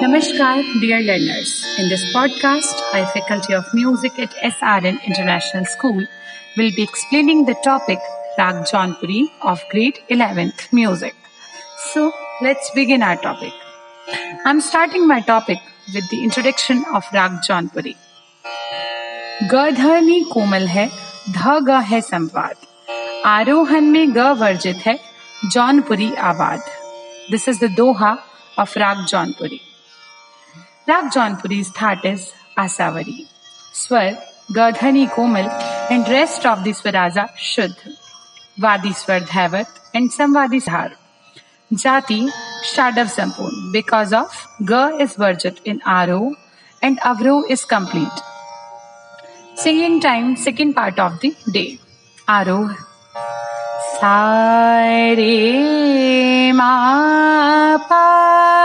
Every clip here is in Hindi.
Namaskar, dear learners. In this podcast, I, Faculty of Music at SRN International School, will be explaining the topic Rag Jaunpuri of grade 11th music. So, let's begin our topic. I'm starting my topic with the introduction of Rag Jaunpuri. गधनी कोमल है ध ग है संवाद आरोहन में ग वर्जित है जौनपुरी आबाद this is the doha of raag raag Jaunpuri थाटिस Asavari स्वर गर्धनी komal and rest of the स्वराजा शुद्ध। वादी स्वर धैवत एंड संवादी धार जाति, शाडव संपूर्ण। बिकॉज़ ऑफ़ ग is varjit in aaroh and avroh is complete singing time second part of the day aaroh. सारे मा पा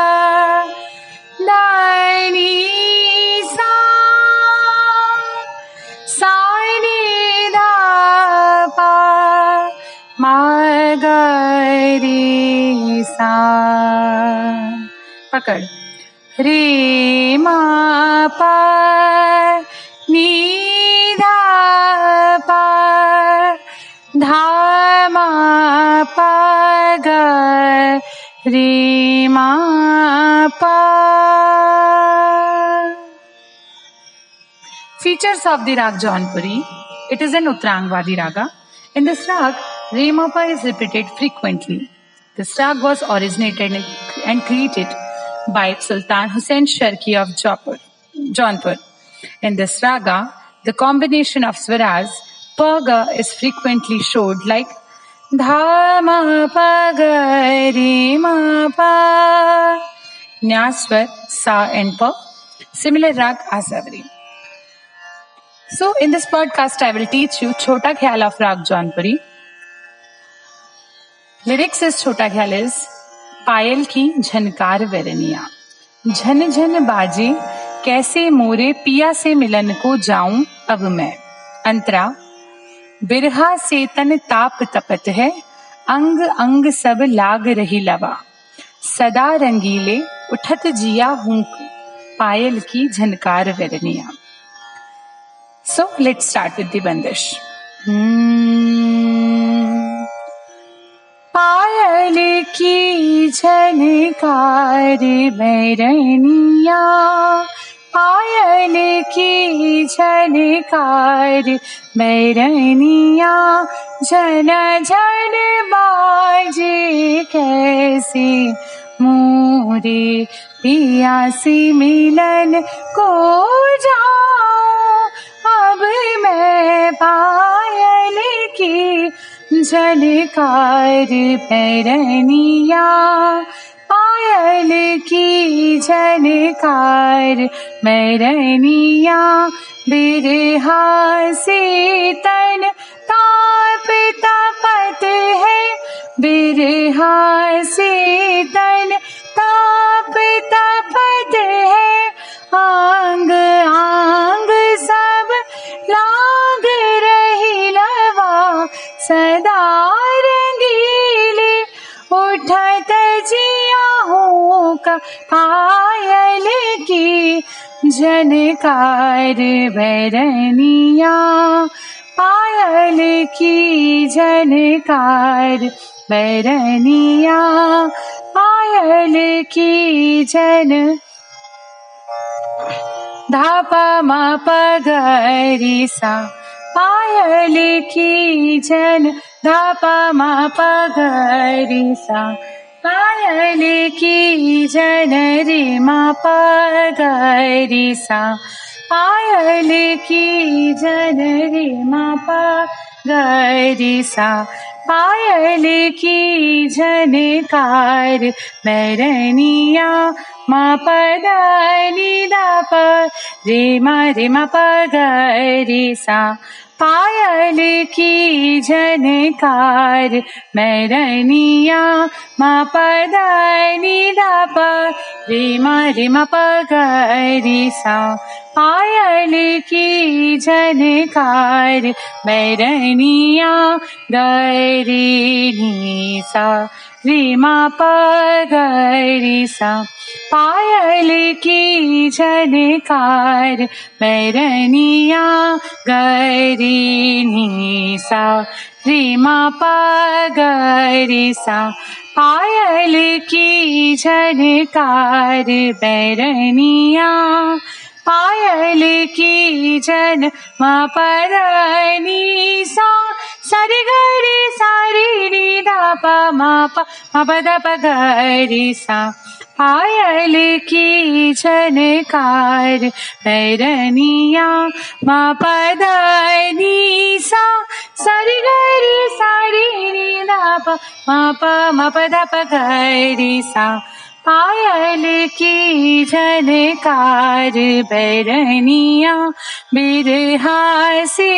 रे सा पकड़। रे मा पा नी धा पा धा मा रे मा of the raag Jaunpuri it is an uttarangvadi raga in this raag Remapa is repeated frequently. This rag was originated and created by Sultan Hussain Sharki of Jaunpur. In this raga, the combination of swaras paga is frequently showed like dha ma pa ga re ma pa Nyaswar, sa and pa. Similar rag Asavari. So, in this podcast, I will teach you Chota Khyal of Rag Jaunpuri. Lyrics इस छोटा ख्याल is पायल की झनकार वेरनिया झन झन बाजे कैसे मोरे पिया से मिलन को जाऊँ अब मैं अंतरा बिरहा से तन ताप तपत है अंग अंग सब लाग रही लवा सदा रंगीले उठत जिया हूँ पायल की झनकार वेरनिया so let start with the bandish. Hmm. की झनकार बैरनिया पायल की झनकार बैरनिया झन झन बाजे कैसे मोरे पिया से मिलन को जाऊँ अब मैं पायल की झलकार भैरनिया, पायल की झलकार मैरनिया बिरहा से तन ताप पत है, बिरहा से तन पायल की जनकार बैरनिया, पायल की जनकार बैरनिया, पायल की जन धापा मा पगरी सा पायल की जन धापा मा पगरी सा पायल की जन रे मा पगरी सा। पायल की जन रे मा पगरी सा। पायल की झनकार मैरनिया मा पदनी दा प रे मा रे मा प ग सा। पायल की झनकार, मैरनिया मा पदनी दा प रे मा रे मा प ग सा। पायल की झनकार, मैरनिया गरे नी सा। रे मा प ग सा। पायल की झनकार बैरनिया गरी निसा रीमा पगरिसा। पायल की झनकार बैरनिया पायल की जन मपरनी सा। सरि गरि सारी नी दा प म प म प द गरि सा पायल की झनकार, पैरनिया मा पदनी सा सरि गरि सारी नी दा म प म प द प गरि सा। पायल की झनकार बैरनिया बिरहा से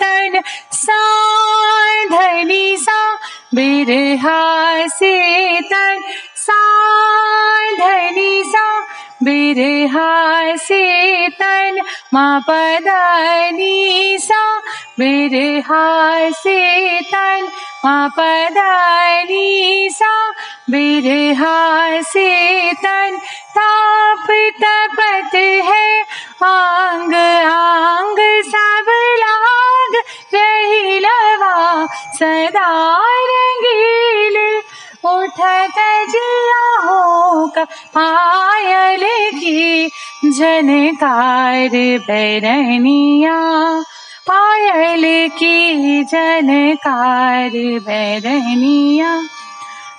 तन साधनी सा बिरहा से तन सा बिरहा से तन मा पदनी सा बिरहा से तन मा पदनी सा बिरहा से तन ताप तपत है, आंग आंग सब लाग रही लवा, सदा रंगील उठत हो पायल की झनकार बैरनिया। पायल की झनकार बैरनिया।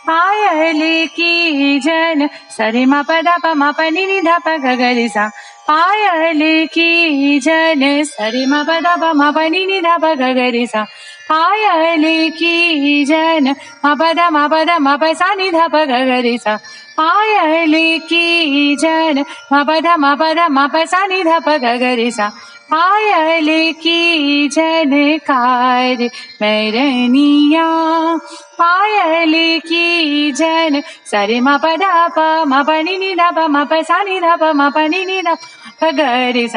पायल की जन सरे मा पदा प मा प नि नि प सा पायल की जन सरे मा पदा प मा प नि नि प सा पायल की जन मा पद मा पद मा प सा नि ध सा पायल की जन मा पद मा पद मा प सा पायल की झनकार मैरनिया। पायल की जन सरे मा प दा प मा प नि नि दा प मा प सा नि दा प मा प नि नि दा प रे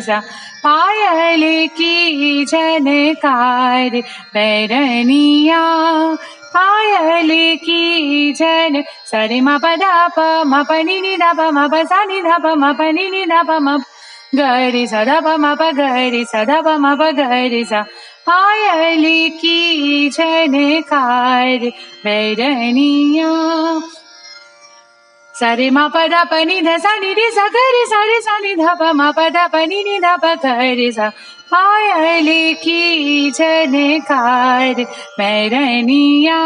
सा। पायल की झनकार बैरनिया पायल की जन। सरे मा प दा प मा प नि नि दा प मा प सा नि दा प मा प नि नि दा प मा गरे सा दा गरे सा गरे सा। पायल की बैरनिया सरे मा प दा प नि ध सा नि रे सा ग रे सा रे सा नि ध प मा प दा प नि नि ध प ग सा। पायल की झनकार बैरनिया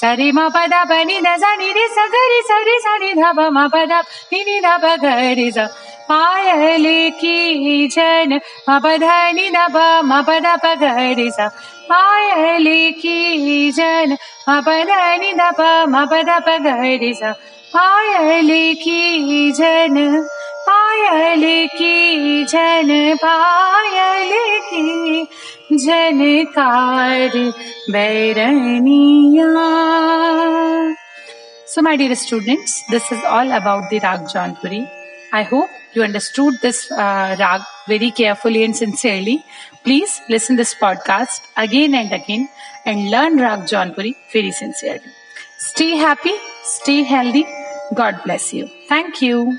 सरे मा प दा प नि ध सा नि रे सा ग रे सा रे सा नि ध प मा प दा नि नि ध प ग रे सा पायल की जन मा प ध नि ध प मा प द प ग रे सा पायल की जन मा प ध नि ध प मा प द प ग रे सा पायल की जन पायल की जन पायल की झनकार बैरनिया So, my dear students, this is all about the Rag Jaunpuri. I hope you understood this uh, Rag very carefully and sincerely. Please listen this podcast again and again and learn Rag Jaunpuri very sincerely. Stay happy, stay healthy. God bless you. Thank you.